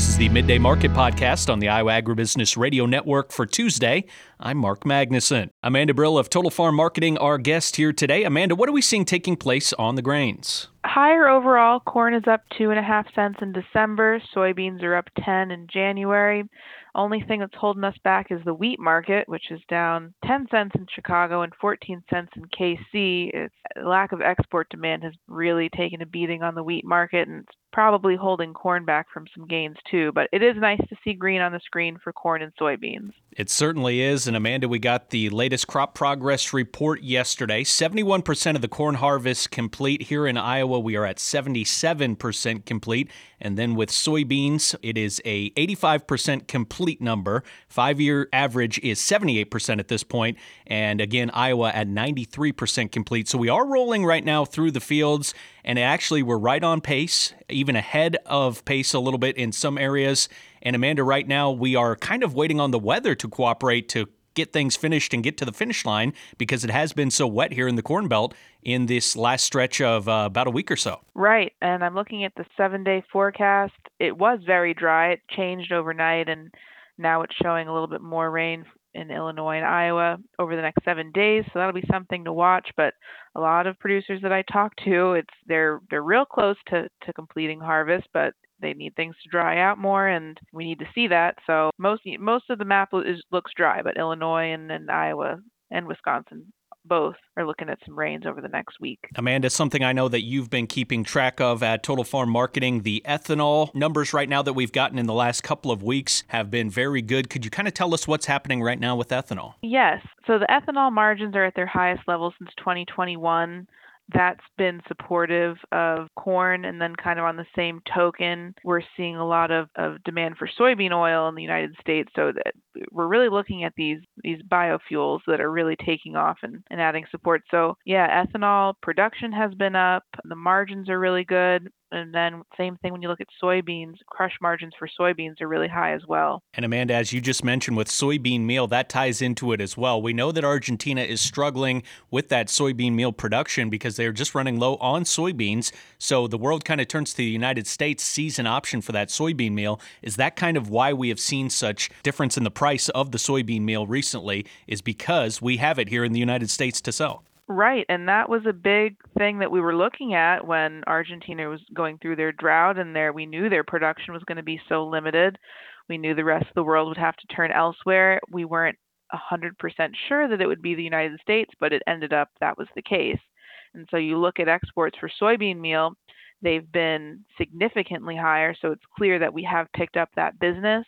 This is the Midday Market Podcast on the Iowa Agribusiness Radio Network for Tuesday. I'm Mark Magnuson. Amanda Brill of Total Farm Marketing, our guest here today. Amanda, what are we seeing taking place on the grains? Higher overall. Corn is up two and a half cents in December. Soybeans are up 10 in January. Only thing that's holding us back is the wheat market, which is down 10 cents in Chicago and 14 cents in KC. It's, lack of export demand has really taken a beating on the wheat market, and it's probably holding corn back from some gains too. But it is nice to see green on the screen for corn and soybeans. It certainly is. And Amanda, we got the latest crop progress report yesterday. 71% of the corn harvest complete here in Iowa. We are at 77% complete. And then with soybeans, it is a 85% complete number. Five year average is 78% at this point. And again, Iowa at 93% complete. So we are rolling right now through the fields. And actually, we're right on pace, even ahead of pace a little bit in some areas. And Amanda, right now, we are kind of waiting on the weather to cooperate to get things finished and get to the finish line because it has been so wet here in the Corn Belt in this last stretch of uh, about a week or so. Right. And I'm looking at the seven day forecast. It was very dry, it changed overnight, and now it's showing a little bit more rain in Illinois and Iowa over the next seven days. So that'll be something to watch. But a lot of producers that I talk to, it's they're they're real close to, to completing harvest, but they need things to dry out more, and we need to see that. So most most of the map is, looks dry, but Illinois and, and Iowa and Wisconsin both are looking at some rains over the next week. Amanda, something I know that you've been keeping track of at Total Farm Marketing, the ethanol numbers right now that we've gotten in the last couple of weeks have been very good. Could you kind of tell us what's happening right now with ethanol? Yes. So the ethanol margins are at their highest level since 2021 that's been supportive of corn. And then, kind of on the same token, we're seeing a lot of, of demand for soybean oil in the United States. So that we're really looking at these these biofuels that are really taking off and, and adding support. So yeah, ethanol production has been up. The margins are really good. And then same thing when you look at soybeans, crush margins for soybeans are really high as well. And Amanda, as you just mentioned with soybean meal, that ties into it as well. We know that Argentina is struggling with that soybean meal production because they're just running low on soybeans. So the world kind of turns to the United States sees an option for that soybean meal. Is that kind of why we have seen such difference in the price of the soybean meal recently? Is because we have it here in the United States to sell. Right, and that was a big thing that we were looking at when Argentina was going through their drought and there we knew their production was going to be so limited. We knew the rest of the world would have to turn elsewhere. We weren't 100% sure that it would be the United States, but it ended up that was the case. And so you look at exports for soybean meal, they've been significantly higher, so it's clear that we have picked up that business.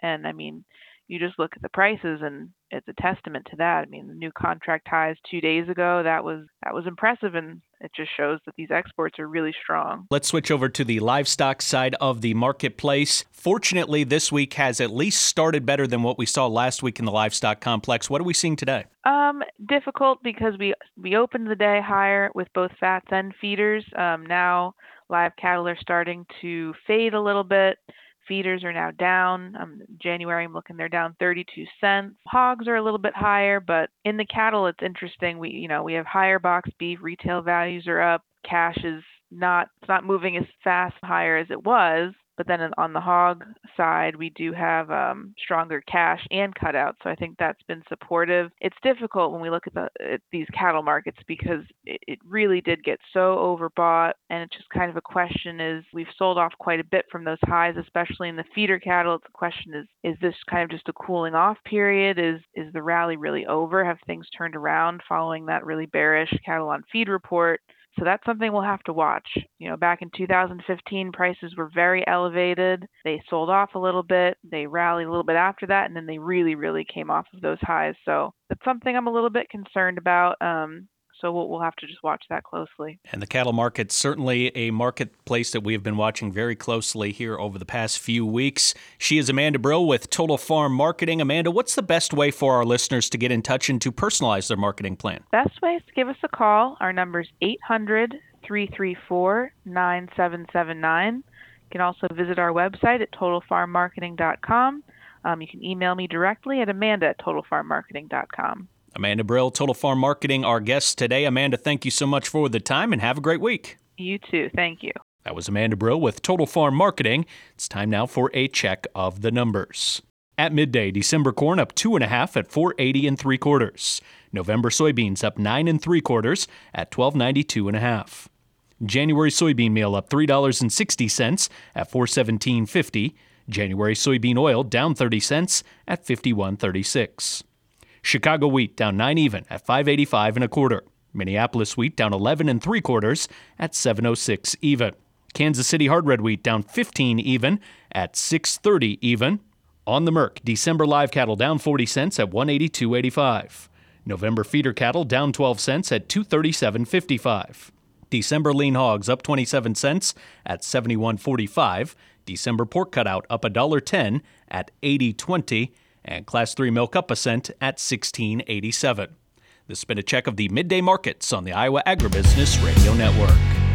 And I mean, you just look at the prices and it's a testament to that. I mean, the new contract highs 2 days ago, that was that was impressive and it just shows that these exports are really strong. Let's switch over to the livestock side of the marketplace. Fortunately, this week has at least started better than what we saw last week in the livestock complex. What are we seeing today? Um, difficult because we we opened the day higher with both fats and feeders. Um, now live cattle are starting to fade a little bit. Feeders are now down. Um, January, I'm looking they're down 32 cents. Hogs are a little bit higher, but in the cattle, it's interesting. We, you know, we have higher box beef. Retail values are up. Cash is not it's not moving as fast higher as it was. But then on the hog side, we do have um, stronger cash and cutouts. So I think that's been supportive. It's difficult when we look at, the, at these cattle markets because it, it really did get so overbought. And it's just kind of a question is we've sold off quite a bit from those highs, especially in the feeder cattle. The question is, is this kind of just a cooling off period? Is, is the rally really over? Have things turned around following that really bearish cattle on feed report? So that's something we'll have to watch. You know, back in 2015, prices were very elevated. They sold off a little bit. They rallied a little bit after that, and then they really, really came off of those highs. So that's something I'm a little bit concerned about. Um, so we'll, we'll have to just watch that closely. And the cattle market, certainly a marketplace that we have been watching very closely here over the past few weeks. She is Amanda Brill with Total Farm Marketing. Amanda, what's the best way for our listeners to get in touch and to personalize their marketing plan? Best way is to give us a call. Our number is 800 334 9779. You can also visit our website at totalfarmmarketing.com. Um, you can email me directly at amanda at totalfarmmarketing.com. Amanda Brill, Total Farm Marketing, our guest today. Amanda, thank you so much for the time and have a great week. You too. Thank you. That was Amanda Brill with Total Farm Marketing. It's time now for a check of the numbers. At midday, December corn up two and a half at 480 and three quarters. November soybeans up nine and three quarters at 1292 and a half. January soybean meal up $3.60 at 417.50. January soybean oil down 30 cents at 51.36. Chicago wheat down 9 even at 585 and a quarter. Minneapolis wheat down 11 and 3 quarters at 706 even. Kansas City hard red wheat down 15 even at 630 even. On the Merc, December live cattle down 40 cents at 182.85. November feeder cattle down 12 cents at 237.55. December lean hogs up 27 cents at 71.45. December pork cutout up $1.10 at 80.20 and class 3 milk up a cent at 16.87. This has been a check of the midday markets on the Iowa Agribusiness Radio Network.